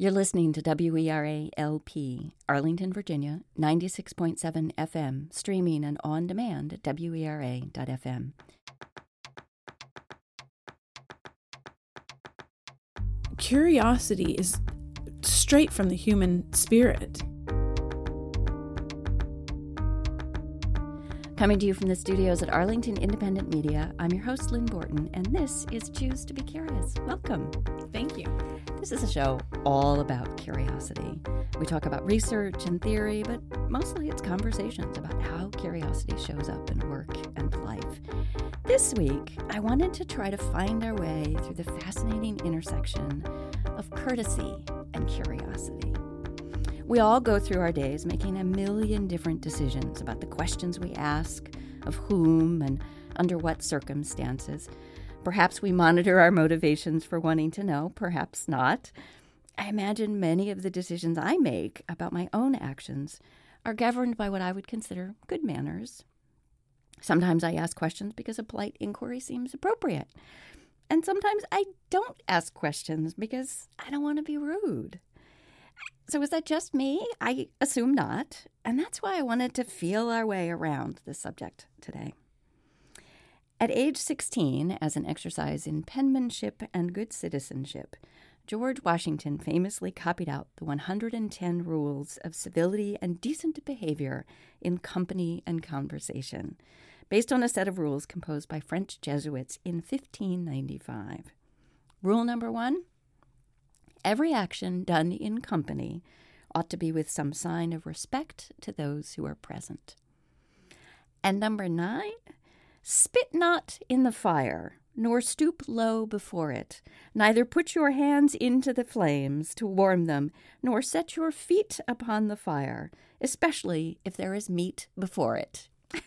You're listening to WERA LP, Arlington, Virginia, 96.7 FM, streaming and on demand at WERA.FM. Curiosity is straight from the human spirit. Coming to you from the studios at Arlington Independent Media, I'm your host, Lynn Borton, and this is Choose to Be Curious. Welcome. Thank you. This is a show all about curiosity. We talk about research and theory, but mostly it's conversations about how curiosity shows up in work and life. This week, I wanted to try to find our way through the fascinating intersection of courtesy and curiosity. We all go through our days making a million different decisions about the questions we ask, of whom, and under what circumstances. Perhaps we monitor our motivations for wanting to know, perhaps not. I imagine many of the decisions I make about my own actions are governed by what I would consider good manners. Sometimes I ask questions because a polite inquiry seems appropriate. And sometimes I don't ask questions because I don't want to be rude. So, is that just me? I assume not. And that's why I wanted to feel our way around this subject today. At age 16, as an exercise in penmanship and good citizenship, George Washington famously copied out the 110 rules of civility and decent behavior in company and conversation, based on a set of rules composed by French Jesuits in 1595. Rule number one Every action done in company ought to be with some sign of respect to those who are present. And number nine, spit not in the fire, nor stoop low before it, neither put your hands into the flames to warm them, nor set your feet upon the fire, especially if there is meat before it.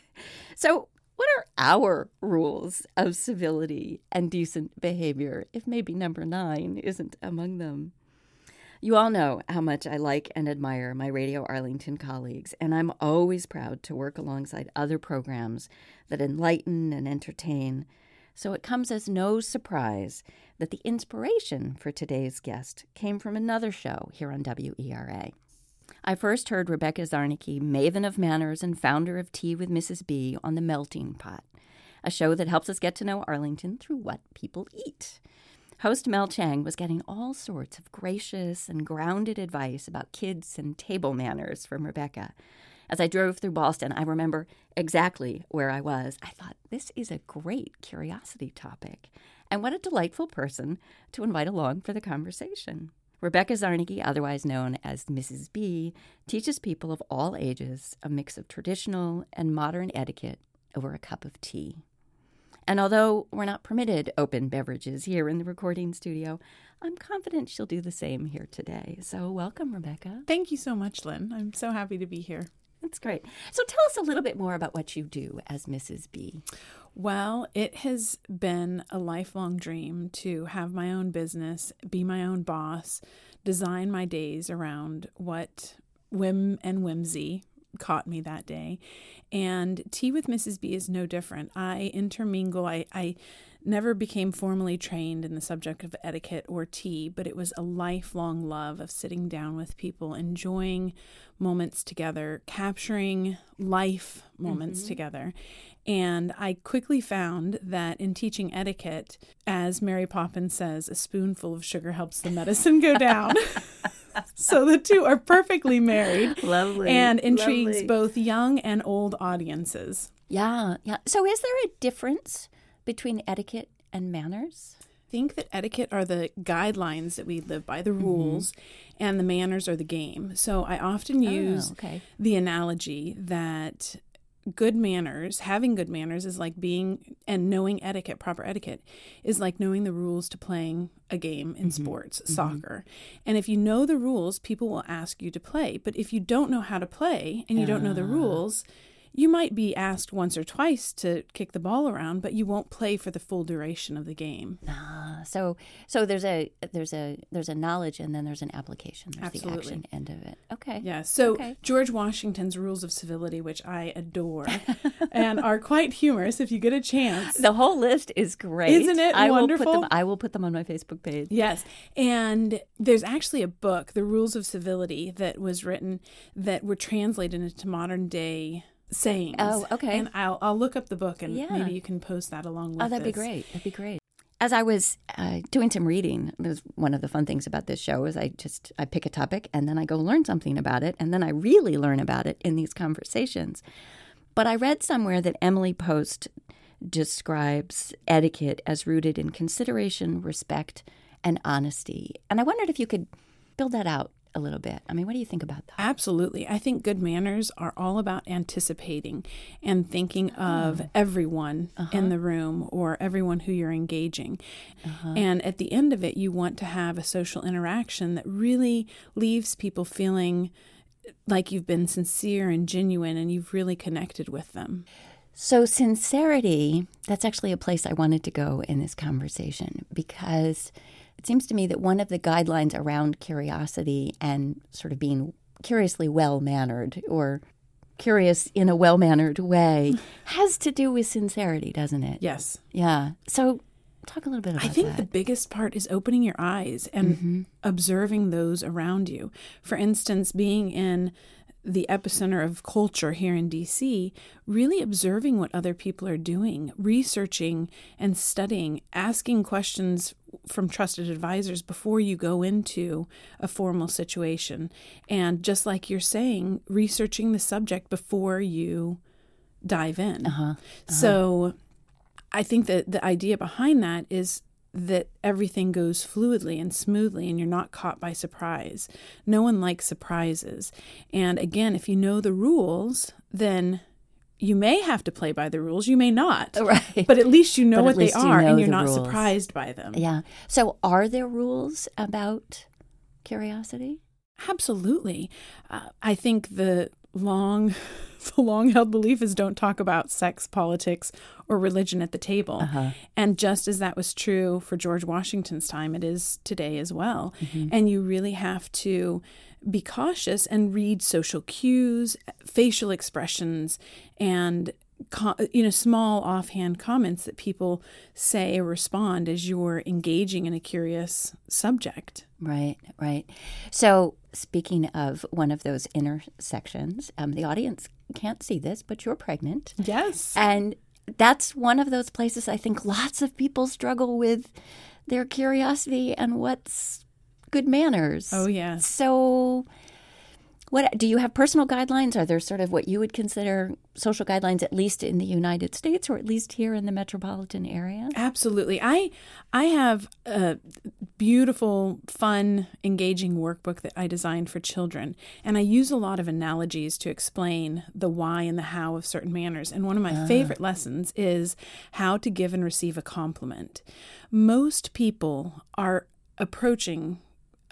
so, what are our rules of civility and decent behavior if maybe number nine isn't among them? You all know how much I like and admire my Radio Arlington colleagues, and I'm always proud to work alongside other programs that enlighten and entertain. So it comes as no surprise that the inspiration for today's guest came from another show here on WERA. I first heard Rebecca Zarnicki, maven of manners and founder of Tea with Mrs. B, on The Melting Pot, a show that helps us get to know Arlington through what people eat. Host Mel Chang was getting all sorts of gracious and grounded advice about kids and table manners from Rebecca. As I drove through Ballston, I remember exactly where I was. I thought, this is a great curiosity topic. And what a delightful person to invite along for the conversation. Rebecca Zarnicki, otherwise known as Mrs. B, teaches people of all ages a mix of traditional and modern etiquette over a cup of tea. And although we're not permitted open beverages here in the recording studio, I'm confident she'll do the same here today. So, welcome, Rebecca. Thank you so much, Lynn. I'm so happy to be here. That's great. So, tell us a little bit more about what you do as Mrs. B. Well, it has been a lifelong dream to have my own business, be my own boss, design my days around what whim and whimsy caught me that day. And Tea with Mrs. B is no different. I intermingle, I, I never became formally trained in the subject of etiquette or tea, but it was a lifelong love of sitting down with people, enjoying moments together, capturing life moments mm-hmm. together. And I quickly found that in teaching etiquette, as Mary Poppins says, a spoonful of sugar helps the medicine go down. so the two are perfectly married. Lovely. And intrigues Lovely. both young and old audiences. Yeah, yeah. So is there a difference between etiquette and manners? I think that etiquette are the guidelines that we live by, the mm-hmm. rules, mm-hmm. and the manners are the game. So I often oh, use oh, okay. the analogy that good manners, having good manners is like being and knowing etiquette, proper etiquette is like knowing the rules to playing a game in mm-hmm. sports, mm-hmm. soccer. And if you know the rules, people will ask you to play. But if you don't know how to play and you uh. don't know the ah. rules, you might be asked once or twice to kick the ball around, but you won't play for the full duration of the game. Ah, so so there's a there's a there's a knowledge and then there's an application. There's Absolutely. the action end of it. Okay. Yeah. So Okay. George Washington's rules of civility, which I adore, and are quite humorous if you get a chance. The whole list is great. Isn't it I Will wonderful? put them, I will put them on my Facebook page. Yes. And there's actually a book, The Rules of Civility, that was written that were translated into modern day sayings. Oh, okay. And I'll I'll look up the book and Yeah. maybe you can post that along with Oh, that'd be great. That'd be great. As I was uh, doing some reading, it was one of the fun things about this show is I just I pick a topic and then I go learn something about it, and then I really learn about it in these conversations. But I read somewhere that Emily Post describes etiquette as rooted in consideration, respect, and honesty. And I wondered if you could build that out a little bit. I mean, what do you think about that? Absolutely. I think good manners are all about anticipating and thinking oh. of everyone uh-huh. in the room or everyone who you're engaging. Uh-huh. And at the end of it, you want to have a social interaction that really leaves people feeling like you've been sincere and genuine and you've really connected with them. So, sincerity, that's actually a place I wanted to go in this conversation because it seems to me that one of the guidelines around curiosity and sort of being curiously well mannered or curious in a well mannered way has to do with sincerity, doesn't it? Yes. Yeah. So, talk a little bit about I think that. the biggest part is opening your eyes and mm-hmm. observing those around you. For instance, being in the epicenter of culture here in DC, really observing what other people are doing, researching and studying, asking questions from trusted advisors before you go into a formal situation. And just like you're saying, researching the subject before you dive in. Uh-huh. So I think that the idea behind that is that everything goes fluidly and smoothly and you're not caught by surprise. No one likes surprises. And again, if you know the rules, then you may have to play by the rules, you may not. Right. But at least you know But what they least you are know and you're not rules. surprised by them. yeah. So, are there rules about curiosity? Absolutely. Uh, I think the long the long held belief is don't talk about sex, politics, or religion at the table. Uh-huh. And just as that was true for George Washington's time, it is today as well. Mm-hmm. And you really have to be cautious and read social cues, facial expressions, and you know small offhand comments that people say or respond as you're engaging in a curious subject. Right, right. So, speaking of one of those intersections, um, the audience can't see this, but you're pregnant. Yes. And that's one of those places I think lots of people struggle with their curiosity and what's good manners. Oh yes. So, what do you have personal guidelines? Are there sort of what you would consider social guidelines, at least in the United States or at least here in the metropolitan area? Absolutely. I I have a beautiful, fun, engaging workbook that I designed for children, and I use a lot of analogies to explain the why and the how of certain manners. And one of my ah. favorite lessons is how to give and receive a compliment. Most people are approaching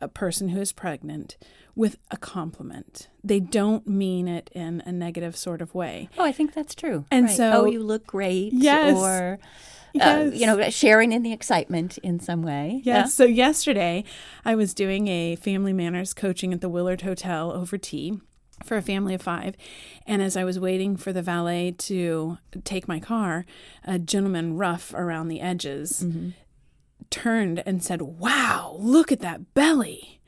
a person who is pregnant with a compliment. They don't mean it in a negative sort of way. Oh, I think that's true. And Right. so- oh, you look great. Yes. Or, Yes. uh, you know, sharing in the excitement in some way. Yes. So yesterday, I was doing a family manners coaching at the Willard Hotel over tea for a family of five. And as I was waiting for the valet to take my car, a gentleman rough around the edges turned and said, Wow, look at that belly.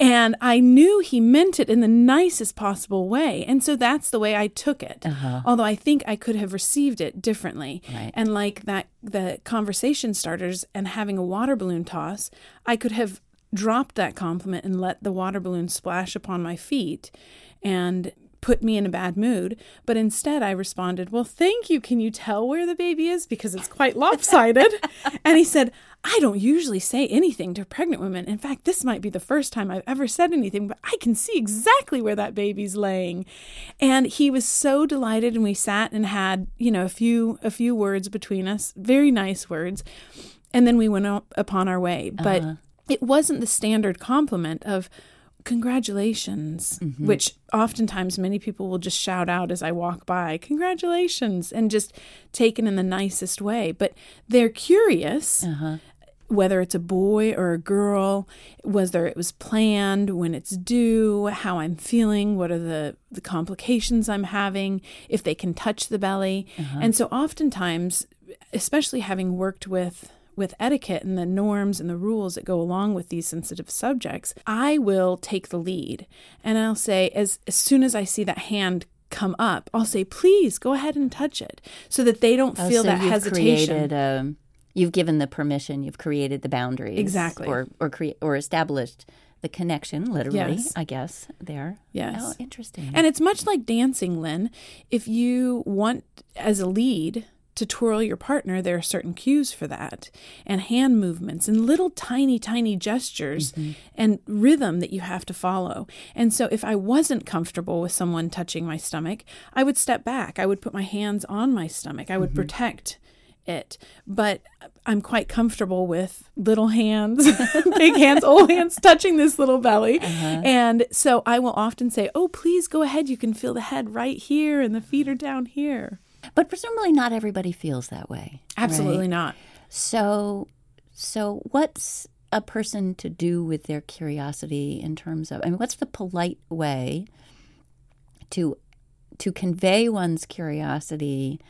And I knew he meant it in the nicest possible way. And so that's the way I took it. Uh-huh. Although I think I could have received it differently. Right. And like that, the conversation starters and having a water balloon toss, I could have dropped that compliment and let the water balloon splash upon my feet and put me in a bad mood. But instead, I responded, Well, thank you. Can you tell where the baby is? Because it's quite lopsided. and he said, I don't usually say anything to pregnant women. In fact, this might be the first time I've ever said anything, but I can see exactly where that baby's laying. And he was so delighted and we sat and had, you know, a few a few words between us, very nice words. And then we went up upon our way. But uh-huh. it wasn't the standard compliment of congratulations, mm-hmm. which oftentimes many people will just shout out as I walk by, congratulations, and just taken in the nicest way. But they're curious uh-huh. whether it's a boy or a girl, whether it was planned, when it's due, how I'm feeling, what are the, the complications I'm having, if they can touch the belly. Uh-huh. And so oftentimes, especially having worked with with etiquette and the norms and the rules that go along with these sensitive subjects, I will take the lead and I'll say as as soon as I see that hand come up, I'll say, please go ahead and touch it so that they don't Oh, feel so that you've hesitation. Created, um, you've given the permission. You've created the boundaries. Exactly. Or or create or established the connection. Literally, Yes. I guess there. Yes. Oh, interesting. And it's much like dancing, Lynn. If you want, as a lead, to twirl your partner, there are certain cues for that, and hand movements, and little tiny, tiny gestures mm-hmm. and rhythm that you have to follow. And so, if I wasn't comfortable with someone touching my stomach, I would step back. I would put my hands on my stomach. I would mm-hmm. protect it. But I'm quite comfortable with little hands, big hands, old hands touching this little belly. Uh-huh. And so I will often say, Oh, please go ahead. You can feel the head right here and the feet are down here. But presumably, not everybody feels that way. Absolutely right? not. So, so what's a person to do with their curiosity in terms of? I mean, what's the polite way to to convey one's curiosity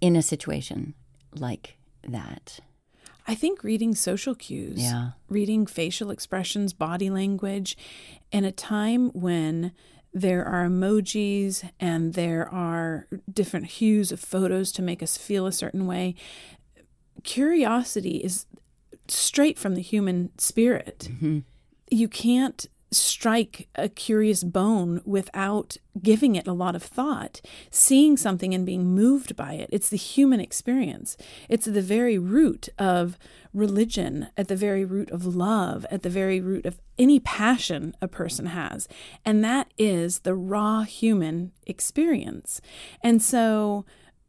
in a situation like that? I think reading social cues, Yeah. reading facial expressions, body language, in a time when there are emojis and there are different hues of photos to make us feel a certain way, curiosity is straight from the human spirit. Mm-hmm. You can't strike a curious bone without giving it a lot of thought, seeing something and being moved by it. It's the human experience. It's the very root of religion, at the very root of love, at the very root of any passion a person has. And that is the raw human experience. And so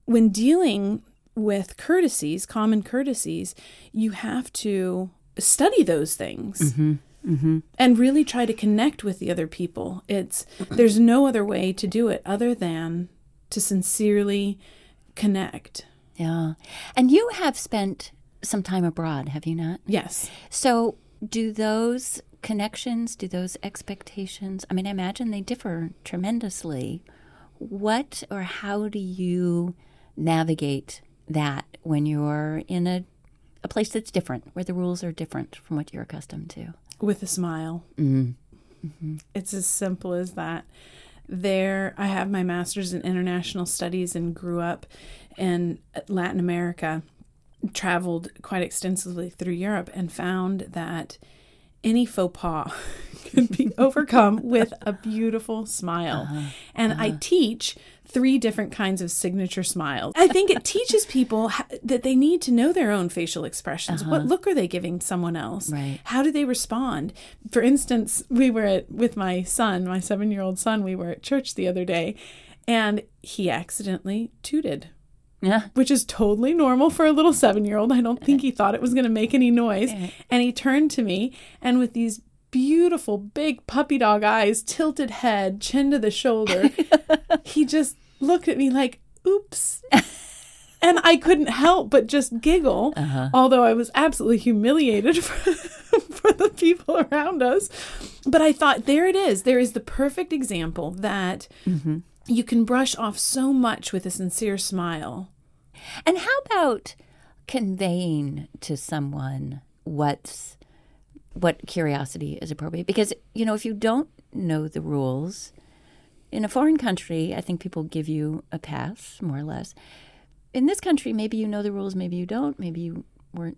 when dealing with courtesies, common courtesies, you have to study those things mm-hmm. Mm-hmm. and really try to connect with the other people. It's there's no other way to do it other than to sincerely connect. Yeah. And you have spent some time abroad, have you not? Yes. So, do those connections, do those expectations, I mean, I imagine they differ tremendously. What or how do you navigate that when you're in a, a place that's different, where the rules are different from what you're accustomed to? With a smile. Mm-hmm. It's as simple as that. There, I have my master's in international studies and grew up in Latin America, traveled quite extensively through Europe, and found that any faux pas can be overcome with a beautiful smile. Uh-huh. And I uh-huh. teach three different kinds of signature smiles. I think it teaches people that they need to know their own facial expressions. What uh-huh. look are they giving someone else? Right. How do they respond? For instance, we were at with my son, my 7-year-old son, we were at church the other day and he accidentally tooted Yeah. which is totally normal for a little seven year old. I don't think he thought it was going to make any noise. And he turned to me and with these beautiful big puppy dog eyes, tilted head, chin to the shoulder, he just looked at me like, oops. And I couldn't help but just giggle, uh-huh. although I was absolutely humiliated for, for the people around us. But I thought, there it is. There is the perfect example that mm-hmm. You can brush off so much with a sincere smile. And how about conveying to someone what's what curiosity is appropriate? Because you know, if you don't know the rules in a foreign country, I think people give you a pass, more or less. In this country, maybe you know the rules, maybe you don't. Maybe you weren't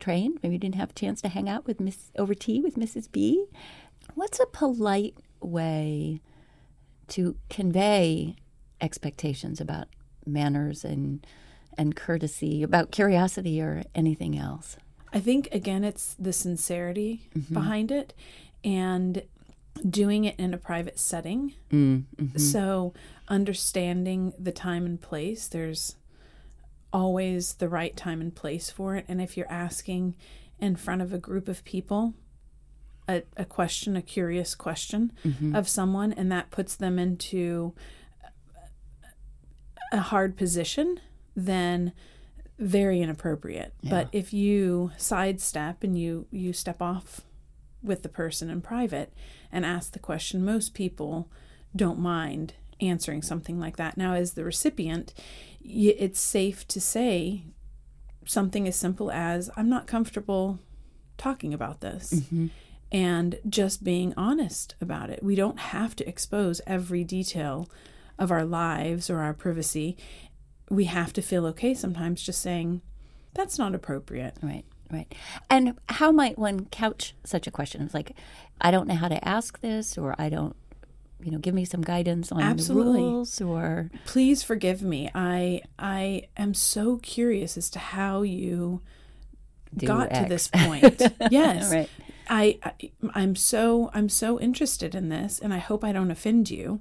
trained. Maybe you didn't have a chance to hang out with Miss over tea with Mrs. B. What's a polite way to convey expectations about manners and and courtesy, about curiosity or anything else? I think again it's the sincerity mm-hmm. behind it and doing it in a private setting. Mm-hmm. So understanding the time and place, there's always the right time and place for it. And if you're asking in front of a group of people, a, a question, a curious question mm-hmm. of someone, and that puts them into a hard position, then very inappropriate. But if you sidestep and you you step off with the person in private and ask the question, most people don't mind answering something like that. Now, as the recipient, y- it's safe to say something as simple as, I'm not comfortable talking about this. Mm-hmm. And just being honest about it. We don't have to expose every detail of our lives or our privacy. We have to feel okay sometimes just saying, that's not appropriate. Right, right. And how might one couch such a question? It's like, I don't know how to ask this, or I don't, you know, give me some guidance on Absolutely. the rules, or please forgive me. I I am so curious as to how you Do got to this point. yes. Right. I, I I'm so I'm so interested in this and I hope I don't offend you.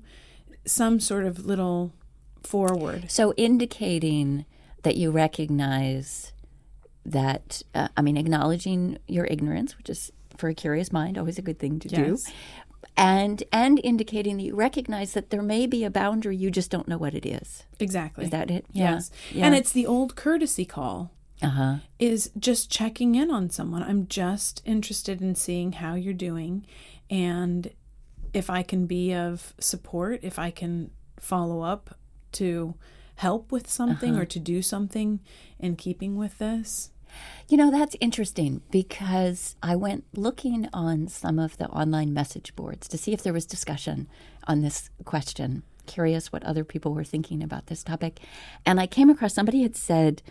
Some sort of little forward. so indicating that you recognize that, uh, I mean, acknowledging your ignorance, which is for a curious mind always a good thing to do. And and indicating that you recognize that there may be a boundary, you just don't know what it is. Exactly. Is that it? Yes. Yeah. And it's the old courtesy call. Uh huh. is just checking in on someone. I'm just interested in seeing how you're doing and if I can be of support, if I can follow up to help with something or to do something in keeping with this. You know, that's interesting because I went looking on some of the online message boards to see if there was discussion on this question. Curious what other people were thinking about this topic. And I came across somebody had said,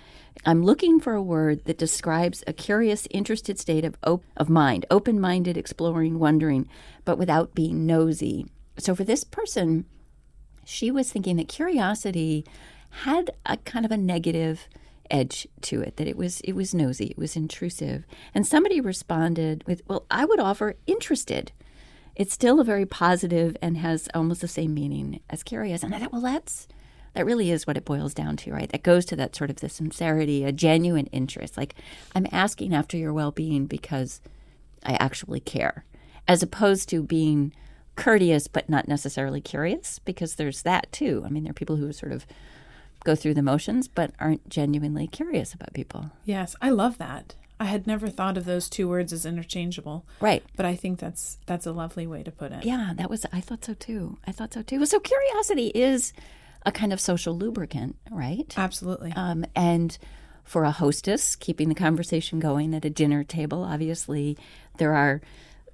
I'm looking for a word that describes a curious, interested state of, op- of mind, open minded, exploring, wondering, but without being nosy. So for this person, she was thinking that curiosity had a kind of a negative edge to it that it was it was nosy it was intrusive and somebody responded with well i would offer interested it's still a very positive and has almost the same meaning as curious and i thought well that's that really is what it boils down to right that goes to that sort of the sincerity a genuine interest like i'm asking after your well-being because i actually care as opposed to being courteous but not necessarily curious because there's that too i mean there are people who sort of go through the motions but aren't genuinely curious about people. Yes, I love that. I had never thought of those two words as interchangeable, Right. but I think that's that's a lovely way to put it. Yeah, that was I thought so too. I thought so too. So curiosity is a kind of social lubricant, right? Absolutely. Um, and for a hostess, keeping the conversation going at a dinner table, obviously there are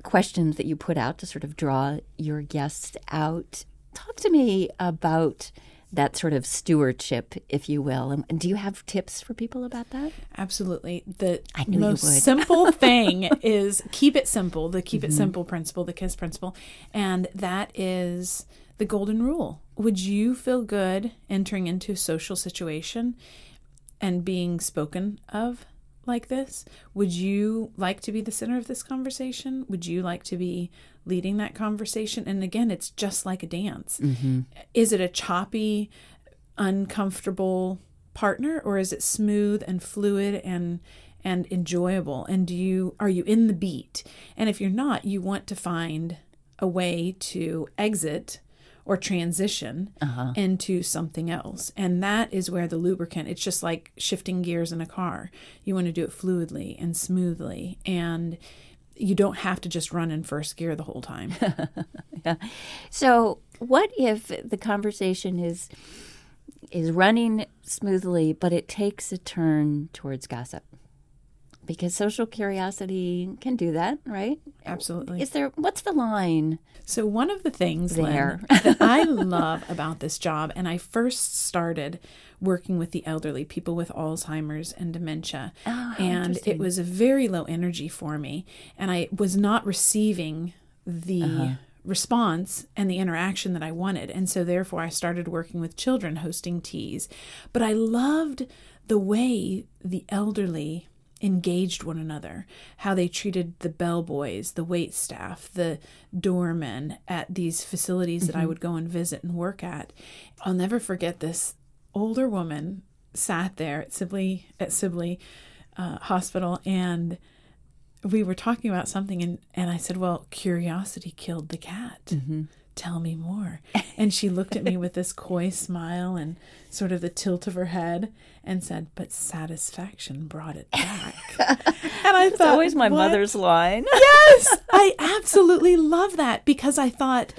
questions that you put out to sort of draw your guests out. Talk to me about that sort of stewardship, if you will. And do you have tips for people about that? Absolutely. The I knew you most simple thing is keep it simple, the keep Mm-hmm. it simple principle, the KISS principle. And that is the golden rule. Would you feel good entering into a social situation and being spoken of like this? Would you like to be the center of this conversation? Would you like to be leading that conversation? And again, it's just like a dance. Mm-hmm. Is it a choppy, uncomfortable partner or is it smooth and fluid and and enjoyable? And do you are you in the beat? And if you're not you want to find a way to exit or transition uh-huh. into something else. And that is where the lubricant it's just like shifting gears in a car. You want to do it fluidly and smoothly. And you don't have to just run in first gear the whole time So, what if the conversation is is running smoothly, but it takes a turn towards gossip? Because social curiosity can do that, right? absolutely Is there what's the line? So one of the things There. Lynn, that I love about this job, and I first started working with the elderly, people with Alzheimer's and dementia, Oh, and it was a very low energy for me, and I was not receiving the Uh-huh. response and the interaction that I wanted, and so therefore I started working with children hosting teas, but I loved the way the elderly engaged one another, how they treated the bellboys, the wait staff, the doormen at these facilities that I would go and visit and work at. I'll never forget this older woman sat there at Sibley at Sibley uh, Hospital and we were talking about something, and, and I said, Well, curiosity killed the cat. Mm-hmm. Tell me more. And she looked at me with this coy smile and sort of the tilt of her head and said, But satisfaction brought it back. and I It's thought, always my "What?" mother's line. yes, I absolutely love that because I thought,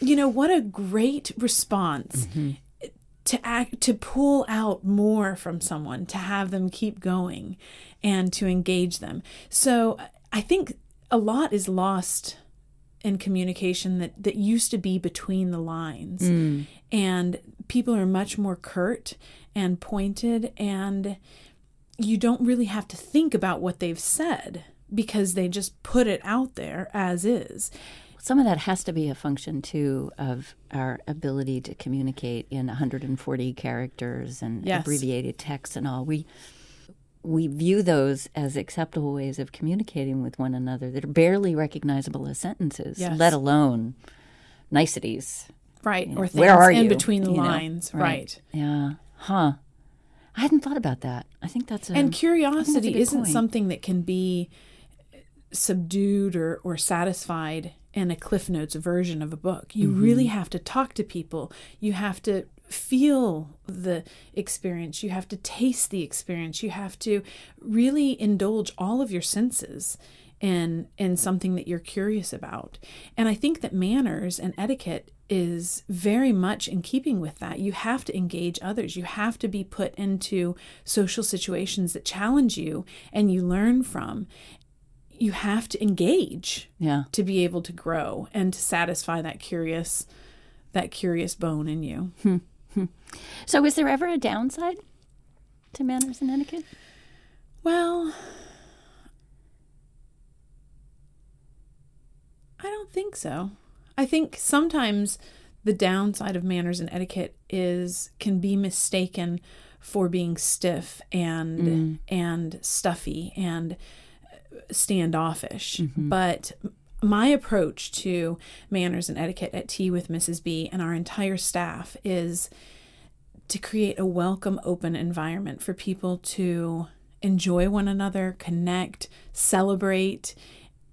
you know, what a great response mm-hmm. to act to pull out more from someone, to have them keep going and to engage them. So I think a lot is lost in communication that that used to be between the lines. Mm. And people are much more curt and pointed and you don't really have to think about what they've said because they just put it out there as is. Some of that has to be a function too of our ability to communicate in 140 characters and Yes. abbreviated text and all. We we view those as acceptable ways of communicating with one another that are barely recognizable as sentences, Yes. let alone niceties. Right. Or things Where are in you? between the You know, lines. Right. Yeah. Huh. I hadn't thought about that. I think that's a And curiosity isn't point. something that can be subdued or, or satisfied in a Cliff Notes version of a book. You Mm-hmm. really have to talk to people. You have to feel the experience. You have to taste the experience. You have to really indulge all of your senses in in something that you're curious about. And I think that manners and etiquette is very much in keeping with that. You have to engage others. You have to be put into social situations that challenge you and you learn from. You have to engage yeah. to be able to grow and to satisfy that curious that curious bone in you. Hmm. Hmm. So is there ever a downside to manners and etiquette? Well, I don't think so. I think sometimes the downside of manners and etiquette is can be mistaken for being stiff and mm. and stuffy and standoffish. Mm-hmm. But my approach to manners and etiquette at Tea with Mrs. B and our entire staff is to create a welcome, open environment for people to enjoy one another, connect, celebrate,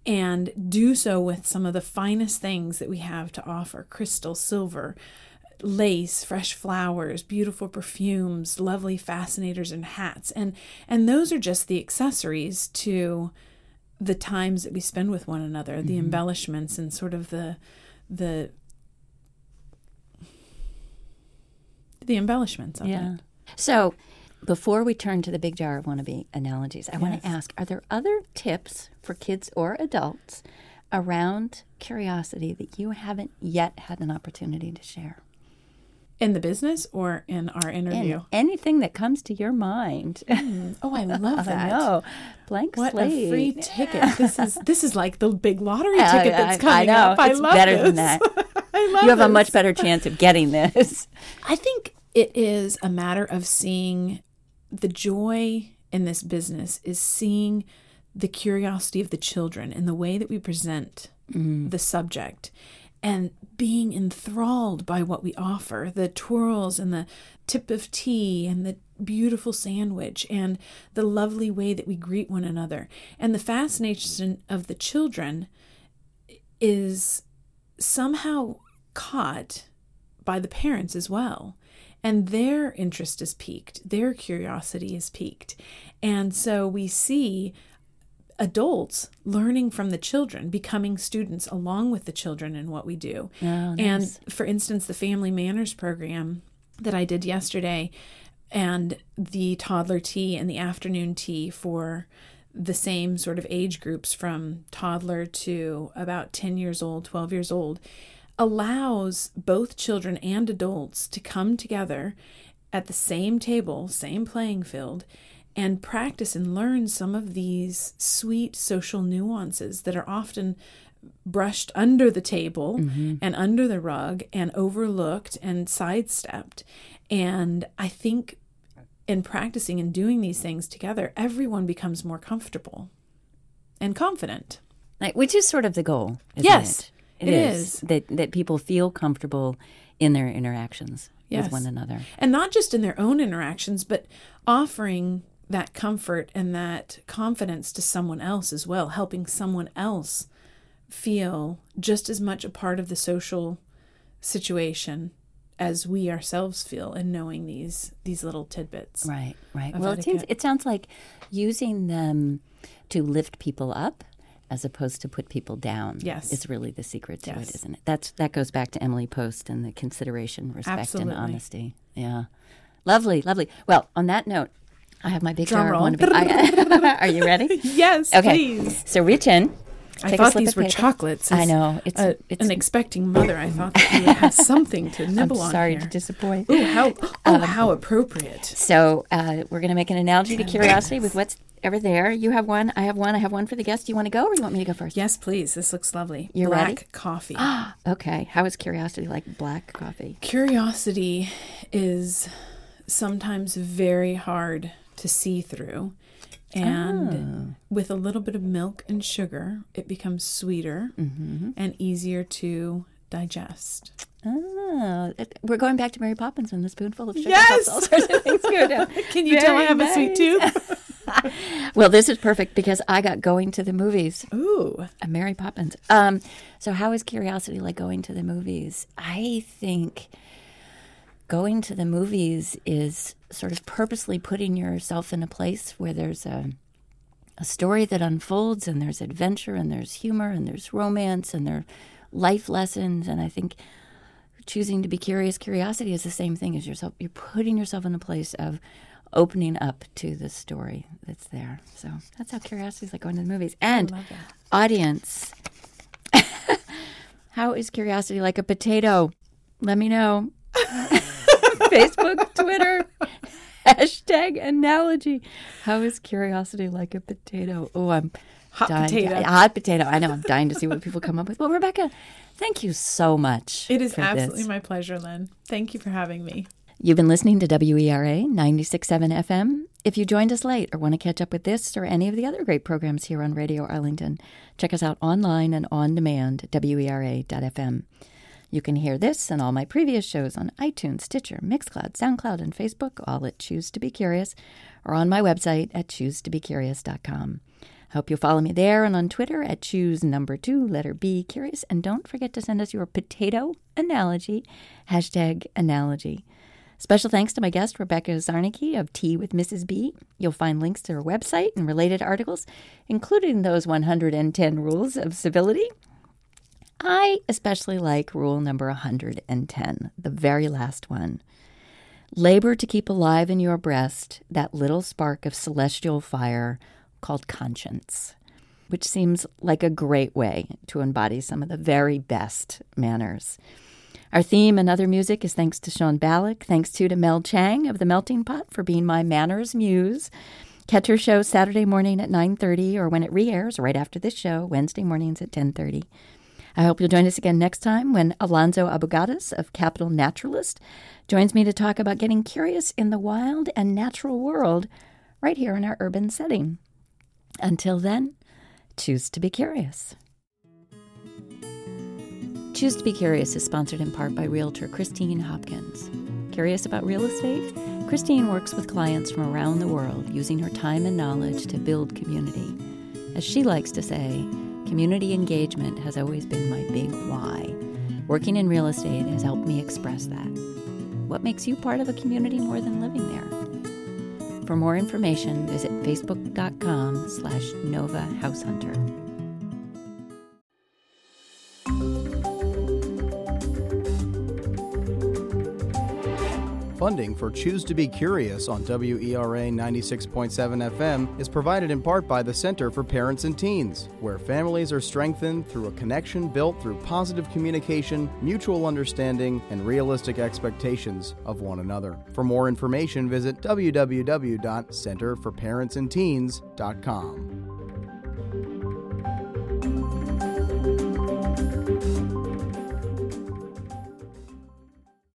and do so with some of the finest things that we have to offer crystal, silver, lace, fresh flowers, beautiful perfumes, lovely fascinators and hats. And and those are just the accessories to the times that we spend with one another, the mm-hmm. embellishments and sort of the the the embellishments of Yeah. it. So, before we turn to the big jar of wannabe analogies, I want to ask are there other tips for kids or adults around curiosity that you haven't yet had an opportunity to share? In the business or in our interview? And anything that comes to your mind. Hmm. Oh, I love that. I know. Blank What slate. a free ticket! This is this is like the big lottery oh, I- ticket that's coming I up. I It's love better this. than that. I love You have a much better chance of getting this. I think it is a matter of seeing the joy in this business is seeing the curiosity of the children and the way that we present mm-hmm. the subject and being enthralled by what we offer the twirls and the tip of tea and the beautiful sandwich and the lovely way that we greet one another and the fascination of the children is somehow caught by the parents as well. And their interest is piqued, their curiosity is piqued. And so we see adults learning from the children, becoming students along with the children in what we do. Oh, And for instance, the Family Manners program that I did yesterday and the toddler tea and the afternoon tea for the same sort of age groups from toddler to about 10 years old, 12 years old, allows both children and adults to come together at the same table, same playing field, and practice and learn some of these sweet social nuances that are often brushed under the table mm-hmm. and under the rug and overlooked and sidestepped. And I think in practicing and doing these things together, everyone becomes more comfortable and confident. Like, which is sort of the goal. Isn't Yes, it? it is. that that people feel comfortable in their interactions Yes. with one another. And not just in their own interactions, but offering that comfort and that confidence to someone else as well, helping someone else feel just as much a part of the social situation as we ourselves feel in knowing these these little tidbits. Right, right. Well, it, seems, it sounds like using them to lift people up as opposed to put people down. Yes. is really the secret to Yes. it, isn't it? That's that goes back to Emily Post and the consideration, respect, Absolutely. and honesty. Yeah, lovely, lovely. Well, on that note, I have my big Drum jar roll. of. I, are you ready? Yes, Okay. please. So reach in. I thought these were paper. chocolates. I know it's a- it's. an expecting mother. I thought that you would have something to nibble I'm on sorry here. to disappoint. Ooh, how oh how appropriate. So uh, we're going to make an analogy to curiosity with what's ever there. You have one. I have one. I have one for the guest. Do you want to go, or you want me to go first? Yes, please. This looks lovely. You Black ready? coffee. Okay. How is curiosity like black coffee? Curiosity is sometimes very hard to see through. And ah. with a little bit of milk and sugar, it becomes sweeter mm-hmm. and easier to digest. Oh, we're going back to Mary Poppins and the spoonful of sugar Yes! helps all sorts of things go down. Can you tell I Very have a sweet tooth? Well, this is perfect because I got going to the movies. Ooh. Mary Poppins. Um, so how is curiosity like going to the movies? I think going to the movies is sort of purposely putting yourself in a place where there's a a story that unfolds and there's adventure and there's humor and there's romance and there are life lessons. And I think choosing to be curious curiosity is the same thing as yourself. You're putting yourself in a place of opening up to the story that's there. So that's how curiosity is like going to the movies. And audience how is curiosity like a potato? Let me know. Facebook twitter hashtag analogy how is curiosity like a potato oh i'm Hot dying to- potato. hot potato i know i'm dying to see what people come up with well rebecca thank you so much It is absolutely this. my pleasure, Lynn. Thank you for having me. You've been listening to WERA 96.7 FM. If you joined us late or want to catch up with this or any of the other great programs here on Radio Arlington, check us out online and on demand at WERA.FM. You can hear this and all my previous shows on iTunes, Stitcher, Mixcloud, SoundCloud, and Facebook, all at Choose to Be Curious, or on my website at choosetobecurious.com. Hope you'll follow me there and on Twitter at choose number two, letter B, curious. And don't forget to send us your potato analogy, hashtag analogy. Special thanks to my guest, Rebecca Zarnicki of Tea with Mrs. B. You'll find links to her website and related articles, including those 110 rules of civility. I especially like rule number 110, the very last one. Labor to keep alive in your breast that little spark of celestial fire called conscience, which seems like a great way to embody some of the very best manners. Our theme and other music is thanks to Sean Ballack. Thanks too to Mel Chang of The Melting Pot for being my manners muse. Catch her show Saturday morning at 9.30 or when it re-airs right after this show, Wednesday mornings at 10.30. I hope you'll join us again next time when Alonso Abugattas of Capital Naturalist joins me to talk about getting curious in the wild and natural world right here in our urban setting. Until then, choose to be curious. Choose to be Curious is sponsored in part by Realtor Christine Hopkins. Curious about real estate? Christine works with clients from around the world using her time and knowledge to build community. As she likes to say, community engagement has always been my big why. Working in real estate has helped me express that. What makes you part of a community more than living there? For more information, visit facebook.com slash Nova House Hunter. Funding for Choose to Be Curious on WERA 96.7 FM is provided in part by the Center for Parents and Teens, where families are strengthened through a connection built through positive communication, mutual understanding, and realistic expectations of one another. For more information, visit www.centerforparentsandteens.com.